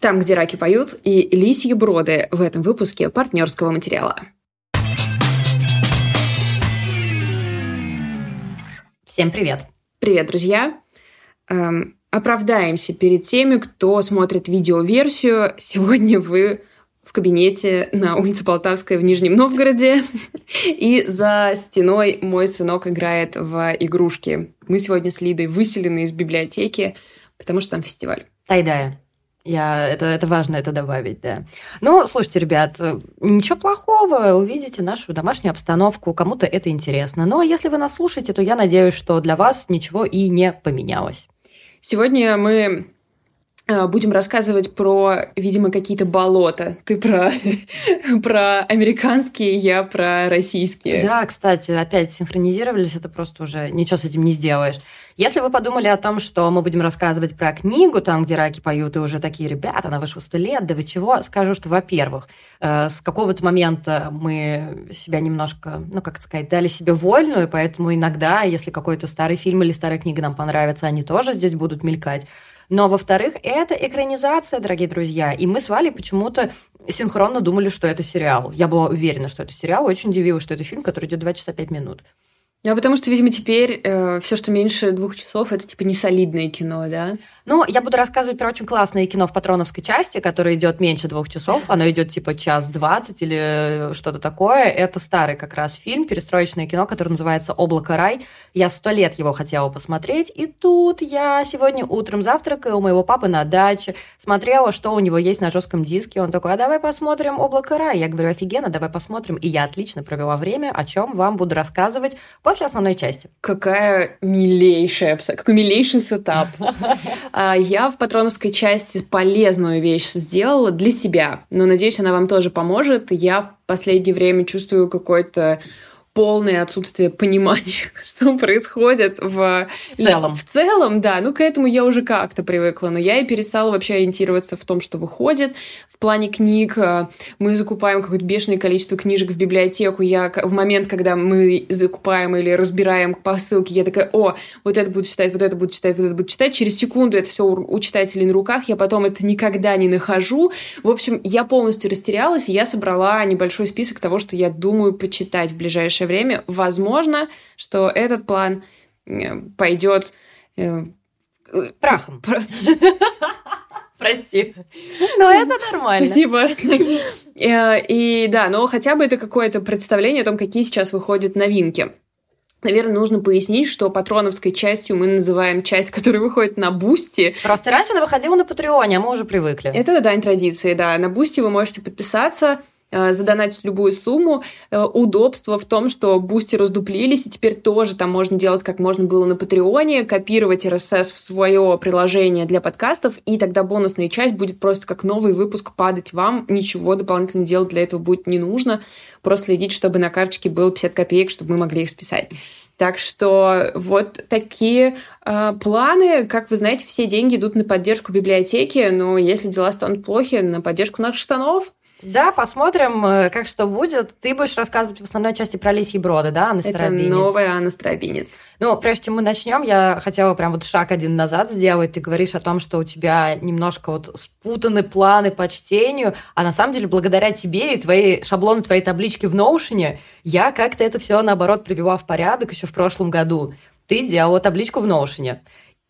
Там, где раки поют, и лисьи броды в этом выпуске партнерского материала. Всем привет! Привет, друзья! Эм, оправдаемся перед теми, кто смотрит видеоверсию. Сегодня вы в кабинете на улице Полтавская в Нижнем Новгороде. И за стеной мой сынок играет в игрушки. Мы сегодня с Лидой выселены из библиотеки, потому что там фестиваль. Тайдая. Я, это, это важно это добавить, да. Ну, слушайте, ребят, ничего плохого, увидите нашу домашнюю обстановку, кому-то это интересно. Но если вы нас слушаете, то я надеюсь, что для вас ничего и не поменялось. Сегодня мы а, будем рассказывать про, видимо, какие-то болота. Ты про, про американские, я про российские. Да, кстати, опять синхронизировались, это просто уже ничего с этим не сделаешь. Если вы подумали о том, что мы будем рассказывать про книгу, там, где раки поют, и уже такие, ребята, она вышла сто лет, да вы чего? Скажу, что, во-первых, э, с какого-то момента мы себя немножко, ну, как сказать, дали себе вольную, поэтому иногда, если какой-то старый фильм или старая книга нам понравится, они тоже здесь будут мелькать. Но, во-вторых, это экранизация, дорогие друзья. И мы с Валей почему-то синхронно думали, что это сериал. Я была уверена, что это сериал. Очень удивилась, что это фильм, который идет 2 часа 5 минут. А потому что, видимо, теперь э, все, что меньше двух часов, это типа не солидное кино, да? Ну, я буду рассказывать про очень классное кино в патроновской части, которое идет меньше двух часов. Оно идет типа час двадцать или что-то такое. Это старый как раз фильм, перестроечное кино, которое называется «Облако рай». Я сто лет его хотела посмотреть, и тут я сегодня утром завтракая у моего папы на даче, смотрела, что у него есть на жестком диске. Он такой, а давай посмотрим «Облако рай». Я говорю, офигенно, давай посмотрим. И я отлично провела время, о чем вам буду рассказывать после основной части. Какая милейшая, какой милейший сетап. А, я в патроновской части полезную вещь сделала для себя, но надеюсь, она вам тоже поможет. Я в последнее время чувствую какой-то полное отсутствие понимания, что происходит в, в целом. В целом, да. Ну, к этому я уже как-то привыкла, но я и перестала вообще ориентироваться в том, что выходит. В плане книг э, мы закупаем какое-то бешеное количество книжек в библиотеку. Я в момент, когда мы закупаем или разбираем по ссылке, я такая, о, вот это буду читать, вот это буду читать, вот это буду читать. Через секунду это все у читателей на руках, я потом это никогда не нахожу. В общем, я полностью растерялась, и я собрала небольшой список того, что я думаю почитать в ближайшее ближайшее время. Возможно, что этот план э, пойдет э, прахом. Прости. Но это нормально. Спасибо. Э, и да, но хотя бы это какое-то представление о том, какие сейчас выходят новинки. Наверное, нужно пояснить, что патроновской частью мы называем часть, которая выходит на Boosty. Просто раньше она выходила на Патреоне, а мы уже привыкли. Это дань традиции, да. На Boosty вы можете подписаться, задонатить любую сумму. Э, удобство в том, что Boosty раздуплились, и теперь тоже там можно делать, как можно было на Патреоне, копировать RSS в свое приложение для подкастов, и тогда бонусная часть будет просто как новый выпуск падать вам. Ничего дополнительно делать для этого будет не нужно. Просто следить, чтобы на карточке было 50 копеек, чтобы мы могли их списать. Так что вот такие э, планы. Как вы знаете, все деньги идут на поддержку библиотеки, но если дела станут плохи, на поддержку наших штанов. Да, посмотрим, э, как что будет. Ты будешь рассказывать в основной части про лисьи броды, да, Анна Это новая Анна Старобинец. Ну, прежде чем мы начнем, я хотела прям вот шаг один назад сделать. Ты говоришь о том, что у тебя немножко вот спутаны планы по чтению, а на самом деле благодаря тебе и твоей шаблону твоей таблички в Notion я как-то это все наоборот привела в порядок еще в прошлом году. Ты делала табличку в Notion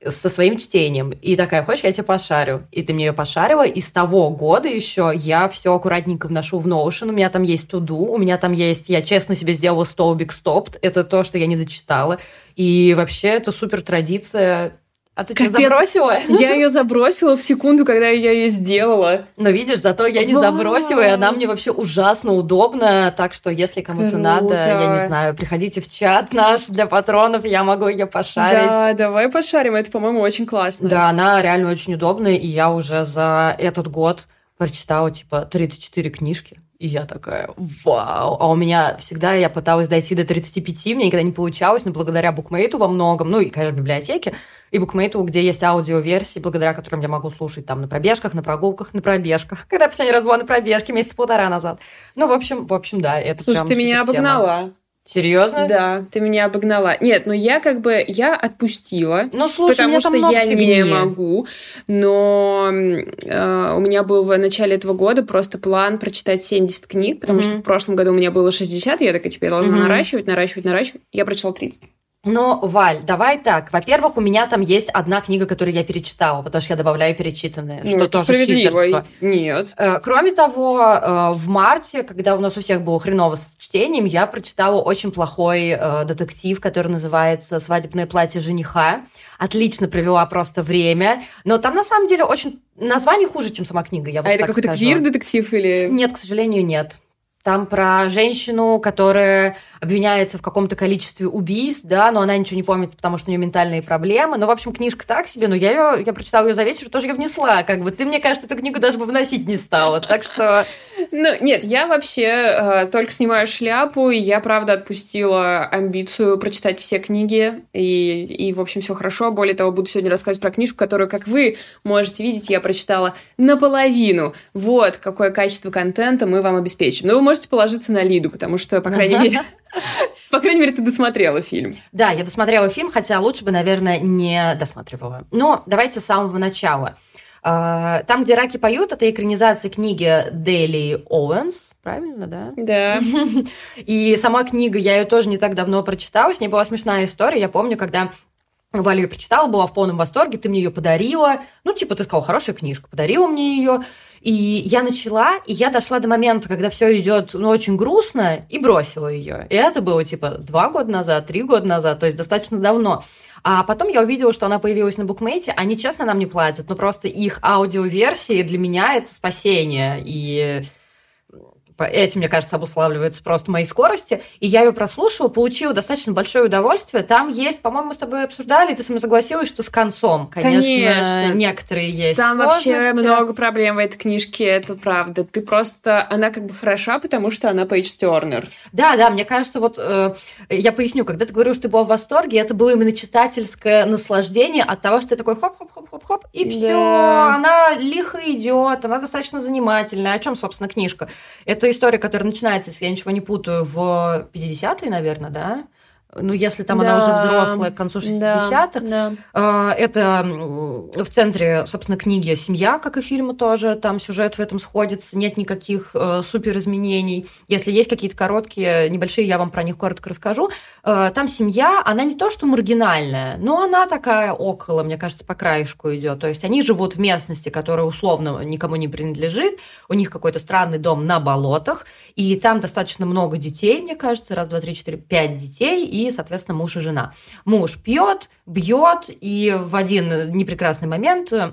со своим чтением. И такая, хочешь, я тебе пошарю? И ты мне ее пошарила, и с того года еще я все аккуратненько вношу в Notion. У меня там есть туду, у меня там есть, я честно себе сделала столбик стоп, это то, что я не дочитала. И вообще это супер традиция а ты Капец. забросила? Я ее забросила в секунду, когда я ее сделала. Но видишь, зато я не Вау. забросила, и она мне вообще ужасно удобна. Так что, если кому-то надо, я не знаю, приходите в чат наш для патронов, я могу ее пошарить. Да, давай пошарим. Это, по-моему, очень классно. Да, она реально очень удобная, и я уже за этот год прочитала, типа, 34 книжки. И я такая, вау. А у меня всегда я пыталась дойти до 35, мне никогда не получалось, но благодаря букмейту во многом, ну и, конечно, библиотеке, и букмейту, где есть аудиоверсии, благодаря которым я могу слушать там на пробежках, на прогулках, на пробежках. Когда я последний раз была на пробежке, месяца полтора назад. Ну, в общем, в общем, да, это Слушай, ты меня обогнала. Серьезно? Да, ты меня обогнала. Нет, ну я как бы, я отпустила, ну, слушай, потому что я фигни. не могу. Но э, у меня был в начале этого года просто план прочитать 70 книг, потому mm-hmm. что в прошлом году у меня было 60, и я такая, я должна mm-hmm. наращивать, наращивать, наращивать. Я прочитала 30. Но, Валь, давай так. Во-первых, у меня там есть одна книга, которую я перечитала, потому что я добавляю перечитанные, ну, что тоже читерство. Нет. Э, кроме того, э, в марте, когда у нас у всех было хреново с чтением, я прочитала очень плохой э, детектив, который называется «Свадебное платье жениха». Отлично провела просто время. Но там, на самом деле, очень... Название хуже, чем сама книга, я вот А это какой-то квир-детектив или... Нет, к сожалению, нет. Там про женщину, которая обвиняется в каком-то количестве убийств, да, но она ничего не помнит, потому что у нее ментальные проблемы. Ну, в общем, книжка так себе, но я ее, я прочитала ее за вечер, тоже ее внесла, как бы. Ты, мне кажется, эту книгу даже бы вносить не стала, так что... Ну, нет, я вообще э, только снимаю шляпу, и я, правда, отпустила амбицию прочитать все книги, и, и, в общем, все хорошо. Более того, буду сегодня рассказывать про книжку, которую, как вы можете видеть, я прочитала наполовину. Вот какое качество контента мы вам обеспечим. Но вы можете положиться на Лиду, потому что, по крайней мере, по крайней мере, ты досмотрела фильм. Да, я досмотрела фильм, хотя лучше бы, наверное, не досматривала. Но давайте с самого начала. А, там, где раки поют, это экранизация книги Дели Оуэнс, правильно, да? Да. И сама книга, я ее тоже не так давно прочитала, с ней была смешная история. Я помню, когда Валя ее прочитала, была в полном восторге, ты мне ее подарила. Ну, типа, ты сказала, хорошая книжка, подарила мне ее. И я начала, и я дошла до момента, когда все идет ну, очень грустно, и бросила ее. И это было типа два года назад, три года назад, то есть достаточно давно. А потом я увидела, что она появилась на букмейте. Они, честно, нам не платят, но просто их аудиоверсии для меня это спасение. И этим, мне кажется, обуславливается просто моей скорости. И я ее прослушала, получила достаточно большое удовольствие. Там есть, по-моему, мы с тобой обсуждали, и ты со мной согласилась, что с концом, конечно, конечно. некоторые есть Там вообще много проблем в этой книжке, это правда. Ты просто... Она как бы хороша, потому что она Пейдж Тернер. Да, да, мне кажется, вот э, я поясню, когда ты говорил, что ты была в восторге, это было именно читательское наслаждение от того, что ты такой хоп-хоп-хоп-хоп-хоп, и все, она лихо идет, она достаточно занимательная. О чем, собственно, книжка? Это история, которая начинается, если я ничего не путаю, в 50-е, наверное, да? Ну, если там да, она уже взрослая, к концу 60-х. Да, да. Это в центре, собственно, книги «Семья», как и фильма тоже, там сюжет в этом сходится, нет никаких э, супер изменений. Если есть какие-то короткие, небольшие, я вам про них коротко расскажу. Э, там семья, она не то что маргинальная, но она такая около, мне кажется, по краешку идет. То есть они живут в местности, которая условно никому не принадлежит, у них какой-то странный дом на болотах, и там достаточно много детей, мне кажется, раз, два, три, четыре, пять детей, и, соответственно, муж и жена. Муж пьет, бьет, и в один непрекрасный момент э,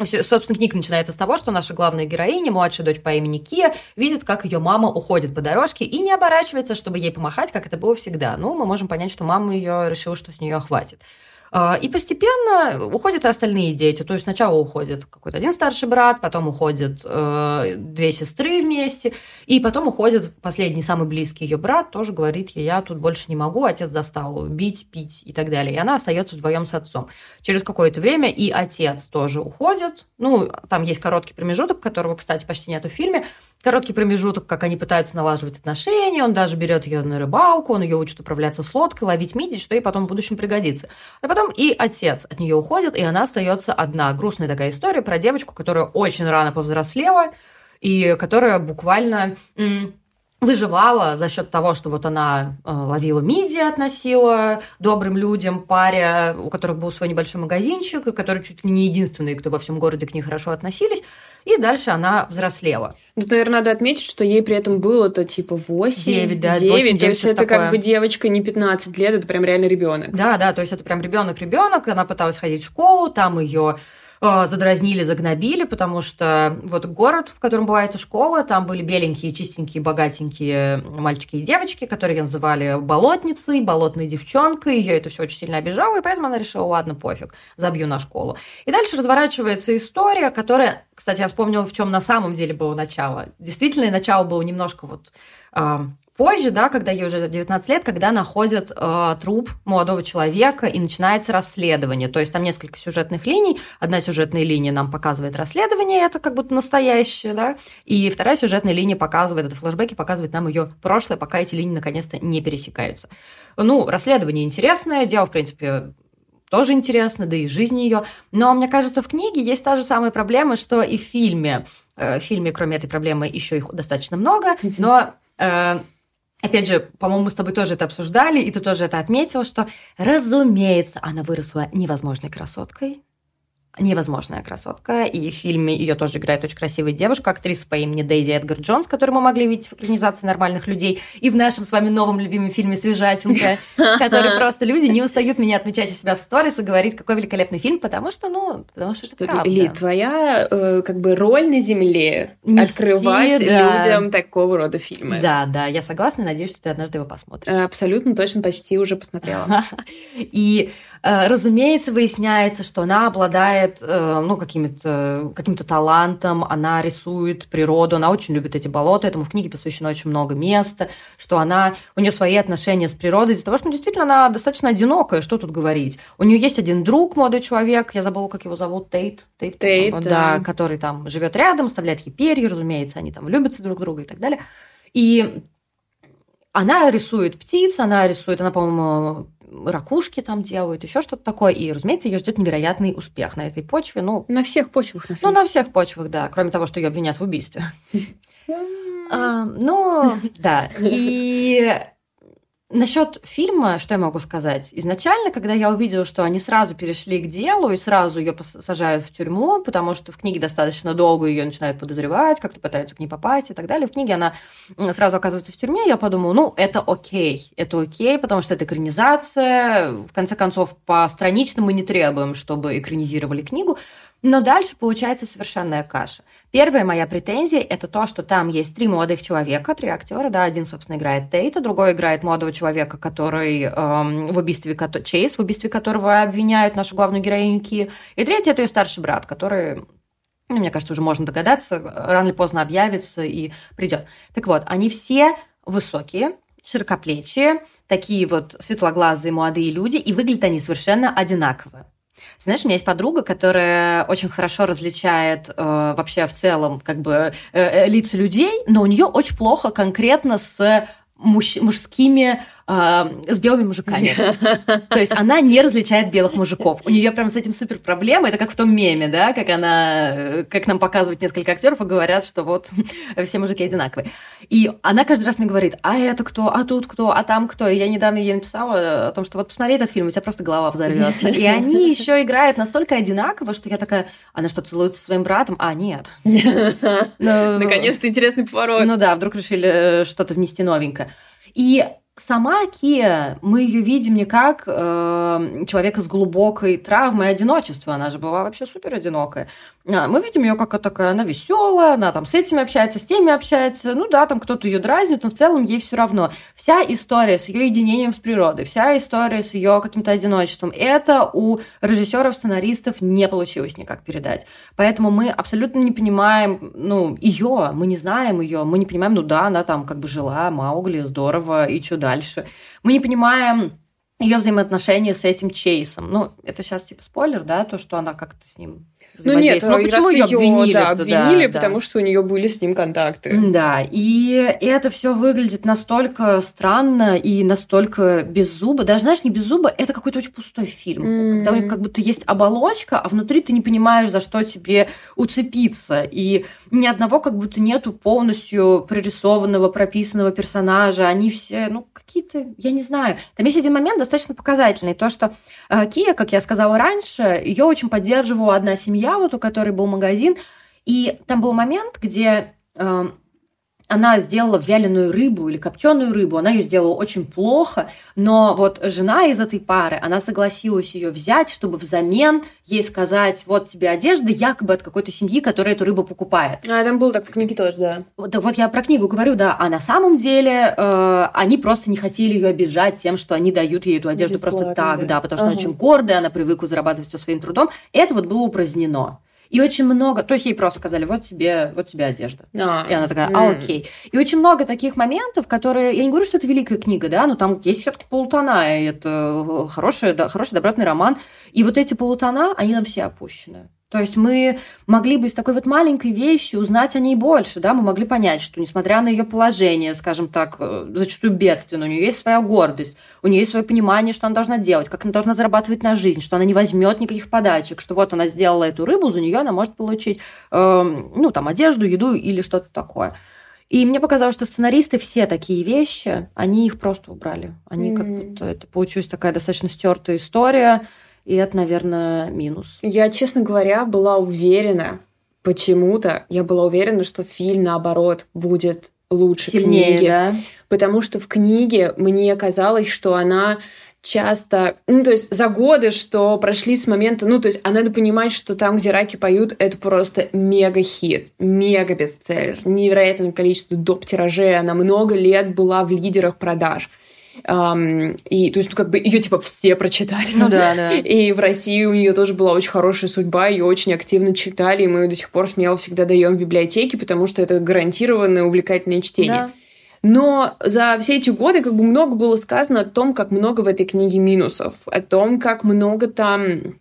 Собственно, книга начинается с того, что наша главная героиня, младшая дочь по имени Кия, видит, как ее мама уходит по дорожке и не оборачивается, чтобы ей помахать, как это было всегда. Ну, мы можем понять, что мама ее решила, что с нее хватит. А, и постепенно уходят и остальные дети. То есть сначала уходит какой-то один старший брат, потом уходят э, две сестры вместе, и потом уходит последний, самый близкий ее брат, тоже говорит ей, я тут больше не могу, отец достал бить, пить и так далее. И она остается вдвоем с отцом. Через какое-то время и отец тоже уходит. Ну, там есть короткий промежуток, которого, кстати, почти нету в фильме, короткий промежуток, как они пытаются налаживать отношения, он даже берет ее на рыбалку, он ее учит управляться с лодкой, ловить мидий, что ей потом в будущем пригодится. А потом и отец от нее уходит, и она остается одна. Грустная такая история про девочку, которая очень рано повзрослела, и которая буквально выживала за счет того, что вот она э, ловила миди, относила добрым людям, паре, у которых был свой небольшой магазинчик, и которые чуть ли не единственные, кто во всем городе к ней хорошо относились. И дальше она взрослела. Тут, наверное, надо отметить, что ей при этом было-то типа 8, 9, да, 9, 8, 9 то есть это такое. как бы девочка не 15 лет, это прям реально ребенок. Да, да, то есть это прям ребенок-ребенок, она пыталась ходить в школу, там ее задразнили, загнобили, потому что вот город, в котором была эта школа, там были беленькие, чистенькие, богатенькие мальчики и девочки, которые ее называли болотницей, болотной девчонкой, ее это все очень сильно обижало, и поэтому она решила, ладно, пофиг, забью на школу. И дальше разворачивается история, которая, кстати, я вспомнила, в чем на самом деле было начало. Действительно, начало было немножко вот позже, да, когда ей уже 19 лет, когда находят э, труп молодого человека и начинается расследование. То есть там несколько сюжетных линий. Одна сюжетная линия нам показывает расследование, это как будто настоящее, да, и вторая сюжетная линия показывает, это флешбеки, показывает нам ее прошлое, пока эти линии наконец-то не пересекаются. Ну, расследование интересное, дело, в принципе, тоже интересно, да и жизнь ее. Но мне кажется, в книге есть та же самая проблема, что и в фильме. Э, в фильме, кроме этой проблемы, еще их достаточно много, но э, Опять же, по-моему, мы с тобой тоже это обсуждали, и ты тоже это отметил, что, разумеется, она выросла невозможной красоткой, невозможная красотка, и в фильме ее тоже играет очень красивая девушка, актриса по имени Дейзи Эдгар Джонс, которую мы могли видеть в экранизации «Нормальных людей», и в нашем с вами новом любимом фильме «Свежатинка», который просто люди не устают меня отмечать у себя в сторис и говорить, какой великолепный фильм, потому что, ну, потому что, что это правда. Ли, твоя э, как бы роль на земле Нести, открывать да. людям такого рода фильмы. Да, да, я согласна, надеюсь, что ты однажды его посмотришь. Абсолютно точно, почти уже посмотрела. И разумеется, выясняется, что она обладает э, ну, каким-то каким талантом, она рисует природу, она очень любит эти болота, этому в книге посвящено очень много места, что она, у нее свои отношения с природой, из-за того, что ну, действительно она достаточно одинокая, что тут говорить. У нее есть один друг, молодой человек, я забыла, как его зовут, Тейт, Тейт, Тейт да, да, который там живет рядом, оставляет ей перья, разумеется, они там любятся друг друга и так далее. И она рисует птиц, она рисует, она, по-моему, ракушки там делают, еще что-то такое. И, разумеется, ее ждет невероятный успех на этой почве. Ну, на всех почвах, на самом Ну, на всех почвах, да. Кроме того, что ее обвинят в убийстве. А, ну, да. И Насчет фильма, что я могу сказать? Изначально, когда я увидела, что они сразу перешли к делу и сразу ее сажают в тюрьму, потому что в книге достаточно долго ее начинают подозревать, как-то пытаются к ней попасть и так далее. В книге она сразу оказывается в тюрьме, я подумала, ну, это окей, это окей, потому что это экранизация. В конце концов, по страничным мы не требуем, чтобы экранизировали книгу. Но дальше получается совершенная каша. Первая моя претензия – это то, что там есть три молодых человека, три актера, да, один, собственно, играет Тейта, другой играет молодого человека, который эм, в убийстве, Чейз, в убийстве которого обвиняют нашу главную героиню Ки, и третий – это ее старший брат, который ну, мне кажется, уже можно догадаться, рано или поздно объявится и придет. Так вот, они все высокие, широкоплечие, такие вот светлоглазые молодые люди, и выглядят они совершенно одинаково. Знаешь, у меня есть подруга, которая очень хорошо различает э, вообще в целом как бы э, э лица людей, но у нее очень плохо конкретно с муж, мужскими с белыми мужиками. То есть она не различает белых мужиков. У нее прям с этим супер проблема. Это как в том меме, да, как она, как нам показывают несколько актеров и говорят, что вот все мужики одинаковые. И она каждый раз мне говорит, а это кто, а тут кто, а там кто. И я недавно ей написала о том, что вот посмотри этот фильм, у тебя просто голова взорвется. И они еще играют настолько одинаково, что я такая, она что, целуется со своим братом? А, нет. Ну, Наконец-то интересный поворот. Ну да, вдруг решили что-то внести новенькое. И сама Кия, мы ее видим не как э, человека с глубокой травмой и одиночеством, она же была вообще супер одинокая. А, мы видим ее как такая, она веселая, она там с этими общается, с теми общается. Ну да, там кто-то ее дразнит, но в целом ей все равно. Вся история с ее единением с природой, вся история с ее каким-то одиночеством, это у режиссеров, сценаристов не получилось никак передать. Поэтому мы абсолютно не понимаем, ну, ее, мы не знаем ее, мы не понимаем, ну да, она там как бы жила, Маугли, здорово, и что дальше. Мы не понимаем ее взаимоотношения с этим Чейсом. Ну, это сейчас типа спойлер, да, то, что она как-то с ним ну нет, ну почему ее обвинили? Да, обвинили, да, потому да. что у нее были с ним контакты. Да, и это все выглядит настолько странно и настолько без зуба. Даже, знаешь, не без зуба, это какой-то очень пустой фильм. Mm-hmm. Когда как будто есть оболочка, а внутри ты не понимаешь, за что тебе уцепиться. И ни одного как будто нету полностью прорисованного, прописанного персонажа. Они все, ну, какие-то, я не знаю. Там есть один момент достаточно показательный. То, что э, Кия, как я сказала раньше, ее очень поддерживала одна семья, я вот, у которой был магазин, и там был момент, где э, она сделала вяленую рыбу или копченую рыбу, она ее сделала очень плохо, но вот жена из этой пары, она согласилась ее взять, чтобы взамен ей сказать, вот тебе одежда якобы от какой-то семьи, которая эту рыбу покупает. А там был так в книге тоже, да. Вот, вот я про книгу говорю, да, а на самом деле э, они просто не хотели ее обижать тем, что они дают ей эту одежду Бесплатно, просто так, да, да потому что ага. она очень гордая, она привыкла зарабатывать все своим трудом. Это вот было упразднено. И очень много, то есть ей просто сказали, вот тебе, вот тебе одежда. А, И она такая, а, окей. И очень много таких моментов, которые, я не говорю, что это великая книга, да, но там есть все-таки полутона, и это хороший, да, хороший добротный роман. И вот эти полутона, они нам все опущены. То есть мы могли бы из такой вот маленькой вещи узнать о ней больше, да, мы могли понять, что несмотря на ее положение, скажем так, э, зачастую бедственное, у нее есть своя гордость, у нее есть свое понимание, что она должна делать, как она должна зарабатывать на жизнь, что она не возьмет никаких подачек, что вот она сделала эту рыбу, за нее она может получить, эм, ну, там, одежду, еду или что-то такое. И мне показалось, что сценаристы все такие вещи, они их просто убрали. Они как Мгм. будто это получилась такая достаточно стертая история, и это, наверное, минус. Я, честно говоря, была уверена, почему-то, я была уверена, что фильм, наоборот, будет лучше Сильнее, книги. да? Потому что в книге мне казалось, что она часто, ну, то есть за годы, что прошли с момента, ну, то есть, а надо понимать, что там, где раки поют, это просто мега-хит, мега-бестселлер, невероятное количество доп-тиражей, она много лет была в лидерах продаж. Ам, и, то есть, ну, как бы ее типа все прочитали. Ну да, да. И в России у нее тоже была очень хорошая судьба, ее очень активно читали, и мы ее до сих пор смело всегда даем в библиотеке, потому что это гарантированное увлекательное чтение. Да. Но за все эти годы как бы много было сказано о том, как много в этой книге минусов, о том, как много там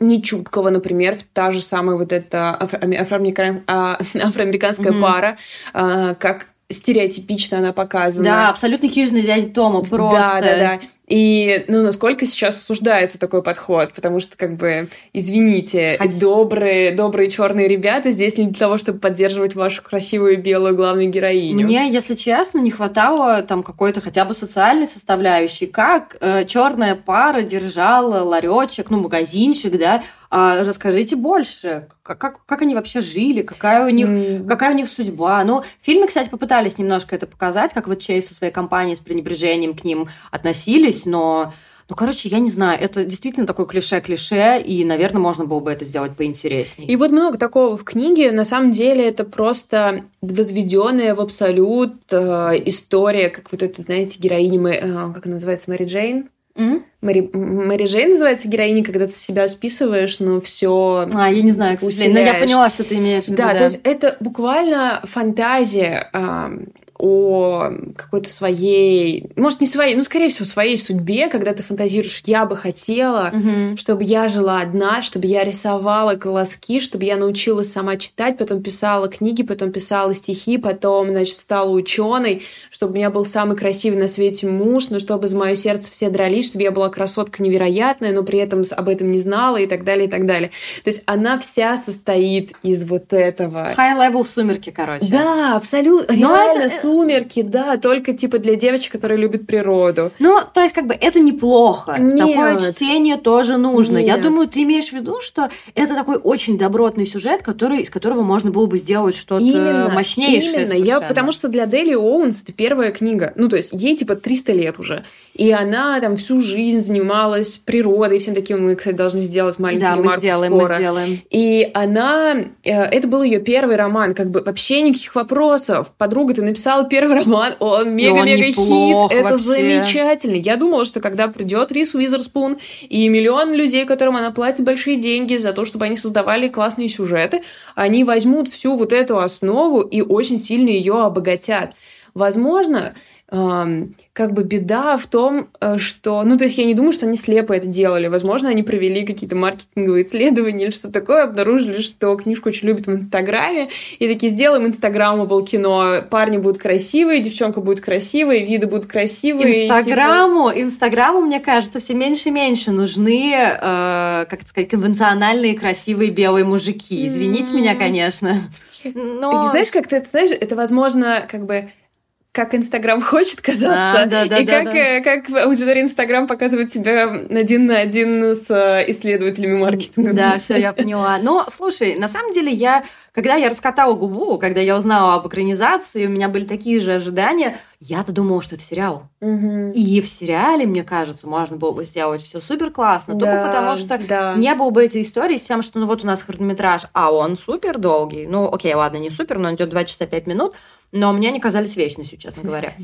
нечуткого, например, в та же самая вот эта а, афроамериканская Мгм. пара, а, как стереотипично она показана. Да, абсолютно хижный дядя Тома, просто. Да, да, да. И, ну, насколько сейчас осуждается такой подход, потому что, как бы, извините, Хоть- добрые, добрые черные ребята здесь не для того, чтобы поддерживать вашу красивую белую главную героиню. Мне, если честно, не хватало там какой-то хотя бы социальной составляющей. Как черная пара держала ларечек, ну, магазинчик, да? А расскажите больше. Как, как, как они вообще жили? Какая у них М, Какая у них судьба? Ну, в фильме, кстати, попытались немножко это показать, как вот Чейз со своей компанией с пренебрежением к ним относились, но, ну, короче, я не знаю, это действительно такое клише-клише, и, наверное, можно было бы это сделать поинтереснее. И вот много такого в книге. На самом деле это просто возведенная в абсолют э, история, как вот это, знаете, героиня, э, как она называется, Мэри Джейн? М? Мэри, Мэри Джейн называется героиня, когда ты себя списываешь, но все А, я не знаю, к сожалению, но я поняла, что ты имеешь в виду. Да, то есть это буквально фантазия ам, о какой-то своей, может, не своей, ну, скорее всего, своей судьбе, когда ты фантазируешь, я бы хотела, Мгм. чтобы я жила одна, чтобы я рисовала колоски, чтобы я научилась сама читать, потом писала книги, потом писала стихи, потом, значит, стала ученой, чтобы у меня был самый красивый на свете муж, но чтобы за мое сердце все дрались, чтобы я была красотка невероятная, но при этом об этом не знала и так далее, и так далее. То есть она вся состоит из вот этого. High-level сумерки, короче. Да, абсолютно. Но Реально, это- сумерки, да, только типа для девочек, которые любят природу. Ну, то есть, как бы, это неплохо. Нет. Такое чтение тоже нужно. Я Нет. думаю, ты имеешь в виду, что это такой очень добротный сюжет, который, из которого можно было бы сделать что-то мощнейшее. Именно. Я, потому что для Дели Оуэнс это первая книга. Ну, то есть ей типа 300 лет уже. И она там всю жизнь занималась природой, всем таким. Мы, кстати, должны сделать маленькую Да, мы сделаем, скоро. мы сделаем. И она... э, Это был ее первый роман. Как бы вообще никаких вопросов. Подруга, ты написала первый роман, он мега-мега хит. неплох Это вообще. замечательно. Я думала, что когда придет Рис Уизерспун и миллион людей, которым она платит большие деньги за то, чтобы они создавали классные сюжеты, они возьмут всю вот эту основу и очень сильно ее обогатят. Возможно, как бы беда в том, э, что, ну, то есть я не думаю, что они слепо это делали. Возможно, они провели какие-то маркетинговые исследования или что такое, обнаружили, что книжку очень любят в Инстаграме, и такие сделаем инстаграммабл кино. Парни будут красивые, девчонка будет красивая, виды будут красивые. и, типа, Инстаграму, Инстаграму, мне кажется, все меньше и меньше нужны, э, как сказать, конвенциональные красивые белые мужики. Извините М. меня, конечно. И Но... знаешь, как ты это знаешь, это возможно, как бы как Инстаграм хочет казаться, Да, да, да, и да, как, да. э, как аудитория Инстаграм показывает себя один на один с э, исследователями маркетинга. Да, все, я поняла. Но, слушай, на самом деле я, когда я раскатала губу, когда я узнала об экранизации, у меня были такие же ожидания, я-то думала, что это сериал. Мгм. И в сериале, мне кажется, можно было бы сделать все супер классно, только Да, потому что да. не было бы этой истории с тем, что ну вот у нас хронометраж, а он супер долгий. Ну, окей, ладно, не супер, но он идет 2 часа 5 минут, но мне они казались вечностью, честно говоря.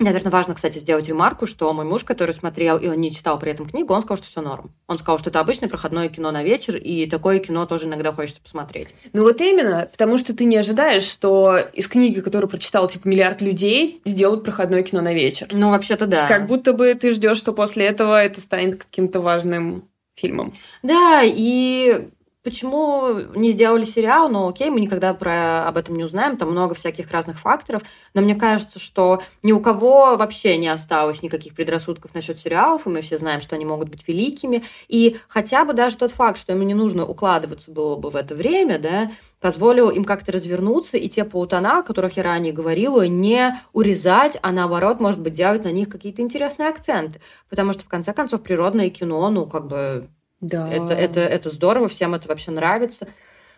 Наверное, важно, кстати, сделать ремарку, что мой муж, который смотрел, и он не читал при этом книгу, он сказал, что все норм. Он сказал, что это обычное проходное кино на вечер, и такое кино тоже иногда хочется посмотреть. Ну вот именно, потому что ты не ожидаешь, что из книги, которую прочитал типа миллиард людей, сделают проходное кино на вечер. Ну, вообще-то да. Как будто бы ты ждешь, что после этого это станет каким-то важным фильмом. Да, и Почему не сделали сериал? Ну, окей, мы никогда про, об этом не узнаем, там много всяких разных факторов, но мне кажется, что ни у кого вообще не осталось никаких предрассудков насчет сериалов, и мы все знаем, что они могут быть великими, и хотя бы даже тот факт, что ему не нужно укладываться было бы в это время, да, позволил им как-то развернуться, и те полутона, о которых я ранее говорила, не урезать, а наоборот, может быть, делать на них какие-то интересные акценты. Потому что, в конце концов, природное кино, ну, как бы да. Это, это, это здорово, всем это вообще нравится.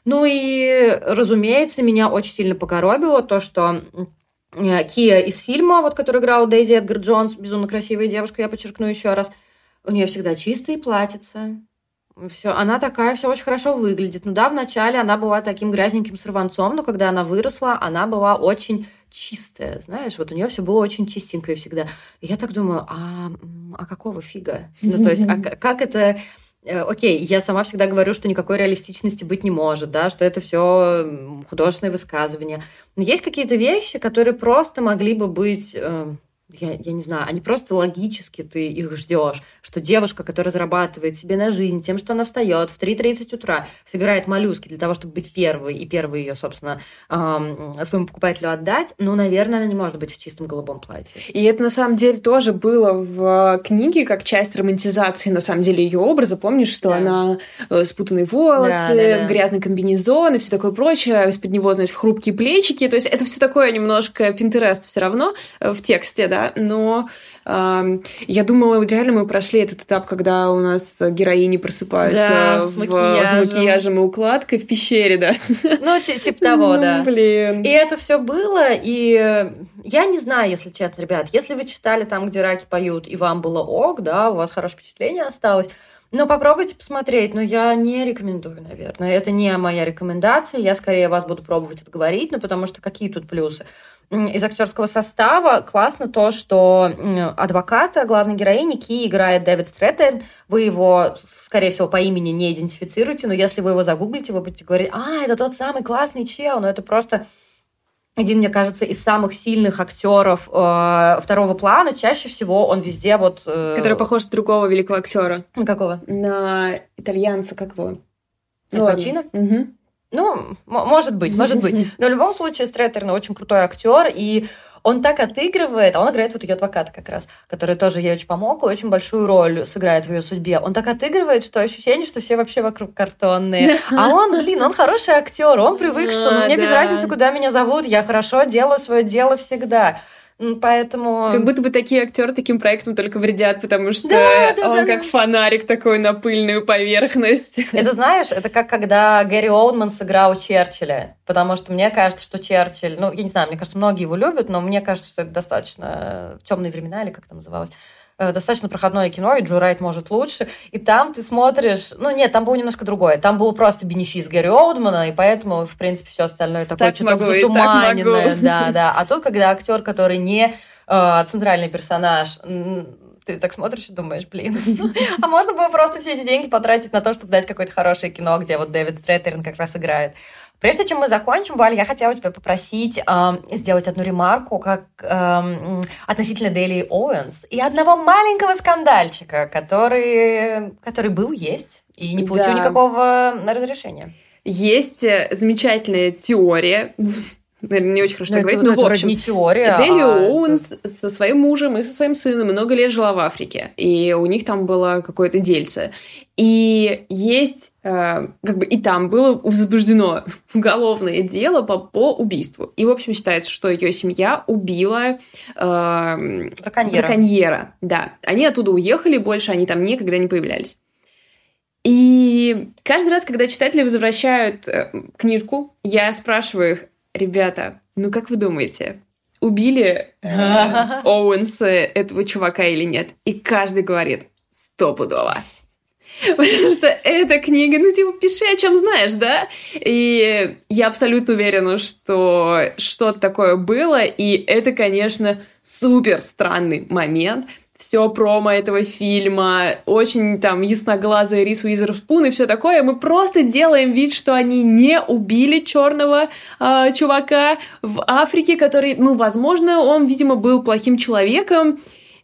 Ну и, разумеется, меня очень сильно покоробило то, что э, Кия из фильма, вот, который играл Дейзи Эдгар Джонс, безумно красивая девушка, я подчеркну еще раз, у нее всегда чистые платьица. Все, она такая, все очень хорошо выглядит. Ну да, вначале она была таким грязненьким сорванцом, но когда она выросла, она была очень чистая, знаешь, вот у нее все было очень чистенькое всегда. И я так думаю, а, а какого фига? Ну, то есть, а как это окей, я сама всегда говорю, что никакой реалистичности быть не может, да, что это все художественные высказывания. Но есть какие-то вещи, которые просто могли бы быть э, я, я не знаю, они просто логически ты их ждешь, что девушка, которая зарабатывает себе на жизнь тем, что она встает в 3.30 утра, собирает моллюски для того, чтобы быть первой, и первой ее, собственно, эм, своему покупателю отдать, ну, наверное, она не может быть в чистом голубом платье. И это, на самом деле, тоже было в книге как часть романтизации, на самом деле, ее образа. Помнишь, что да. она э, спутанные волосы, да, да, да. грязный комбинезон и все такое прочее, из-под него, значит, хрупкие плечики. То есть это все такое немножко Пинтерест все равно э, в тексте, да, да, но э, я думала, реально мы прошли этот этап, когда у нас героини просыпаются да, с, в, макияжем. с макияжем и укладкой в пещере, да. Ну, типа того, ну, да. Блин. И это все было, и я не знаю, если честно, ребят, если вы читали там, где раки поют, и вам было ок, да, у вас хорошее впечатление осталось, но попробуйте посмотреть, но я не рекомендую, наверное. Это не моя рекомендация, я скорее вас буду пробовать отговорить, ну потому что какие тут плюсы? Из актерского состава классно то, что адвоката главной героини Ки играет Дэвид Стрэттен. Вы его, скорее всего, по имени не идентифицируете, но если вы его загуглите, вы будете говорить, а, это тот самый классный чел, но это просто один, мне кажется, из самых сильных актеров э, второго плана. Чаще всего он везде вот... Э... Который похож на другого великого актера. На какого? На итальянца, как его? Ну, Пачино? Угу. Ну, может быть, может быть. Но в любом случае Стрэтерн очень крутой актер, и он так отыгрывает, а он играет вот ее адвоката как раз, который тоже ей очень помог и очень большую роль сыграет в ее судьбе. Он так отыгрывает, что ощущение, что все вообще вокруг картонные. А он, блин, он хороший актер, он привык, что ну, мне без разницы, куда меня зовут, я хорошо делаю свое дело всегда. Поэтому... Как будто бы такие актеры таким проектом только вредят, потому что да, да, он да, как да. фонарик такой на пыльную поверхность. Это знаешь, это как когда Гэри Оудман сыграл Черчилля. Потому что мне кажется, что Черчилль, ну, я не знаю, мне кажется, многие его любят, но мне кажется, что это достаточно темные времена, или как там называлось, Э, достаточно проходное кино, и Джо Райт может лучше. И там ты смотришь... Ну, нет, там было немножко другое. Там был просто бенефис Гэри Олдмана, и поэтому, в принципе, все остальное такое так чуток затуманенное. Да, да. А тут, когда актер, который не э, центральный персонаж, ты так смотришь и думаешь, блин, а можно было просто все эти деньги потратить на то, чтобы дать какое-то хорошее кино, где вот Дэвид Стрэтерн как раз играет. Прежде чем мы закончим, Валь, я хотела тебя попросить э, сделать одну ремарку как э, относительно Делии Оуэнс и одного маленького скандальчика, который, который был, есть, и не получил да. никакого разрешения. Есть э, замечательная теория, наверное, не очень хорошо но так говорить, но, в общем, не теория, Делия Оуэнс это... со своим мужем и со своим сыном много лет жила в Африке, и у них там было какое-то дельце. И есть, э, как бы и там было возбуждено уголовное дело по, по убийству. И, в общем, считается, что ее семья убила э, браконьера. браконьера. Да, они оттуда уехали, больше они там никогда не появлялись. И каждый раз, когда читатели возвращают э, книжку, я спрашиваю их, ребята, ну как вы думаете, убили э, Оуэнса этого чувака или нет? И каждый говорит, стопудово. Потому что эта книга, ну, типа, пиши, о чем знаешь, да? И я абсолютно уверена, что что-то такое было, и это, конечно, супер странный момент. Все промо этого фильма, очень там ясноглазая Рис Уизерспун и все такое. Мы просто делаем вид, что они не убили черного э, чувака в Африке, который, ну, возможно, он, видимо, был плохим человеком,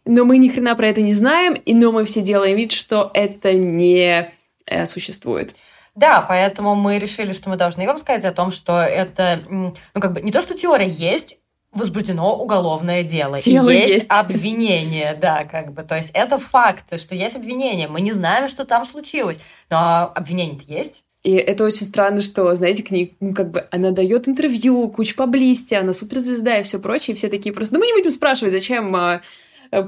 но мы ни хрена про это не знаем, и но мы все делаем вид, что это не э, существует. Да, поэтому мы решили, что мы должны вам сказать о том, что это, ну, как бы, не то, что теория есть, возбуждено уголовное дело. Тело и есть, есть обвинение, да, как бы. То есть это факты, что есть обвинение. Мы не знаем, что там случилось, но обвинение-то есть. И это очень странно, что, знаете, книг, ну, как бы, она дает интервью, кучу поблизости, она суперзвезда и все прочее, и все такие просто, ну, мы не будем спрашивать, зачем а,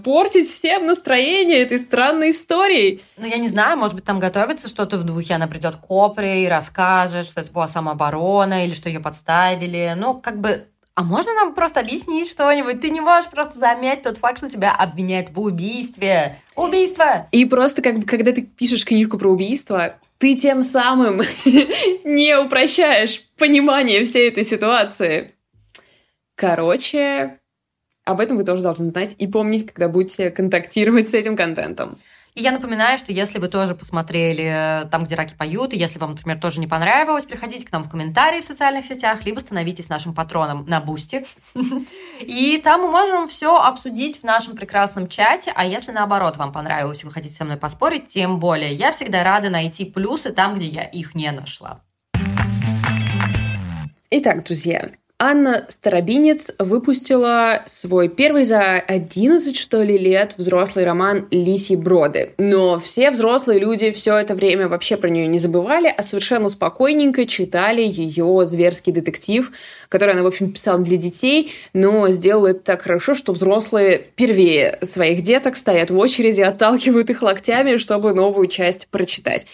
портить всем настроение этой странной историей. Ну, я не знаю, может быть, там готовится что-то в духе, она придет к Опре и расскажет, что это была самооборона или что ее подставили. Ну, как бы а можно нам просто объяснить что-нибудь? Ты не можешь просто замять тот факт, что тебя обвиняют в убийстве. Убийство! И просто как бы, когда ты пишешь книжку про убийство, ты тем самым не упрощаешь понимание всей этой ситуации. Короче, об этом вы тоже должны знать и помнить, когда будете контактировать с этим контентом. И я напоминаю, что если вы тоже посмотрели э, там, где раки поют, и если вам, например, тоже не понравилось, приходите к нам в комментарии в социальных сетях, либо становитесь нашим патроном на Бусти. И там мы можем все обсудить в нашем прекрасном чате. А если наоборот вам понравилось, и вы хотите со мной поспорить, тем более. Я всегда рада найти плюсы там, где я их не нашла. Итак, друзья, Анна Старобинец выпустила свой первый за 11, что ли, лет взрослый роман «Лисьи броды». Но все взрослые люди все это время вообще про нее не забывали, а совершенно спокойненько читали ее зверский детектив, который она, в общем, писала для детей, но сделала это так хорошо, что взрослые первее своих деток стоят в очереди, отталкивают их локтями, чтобы новую часть прочитать.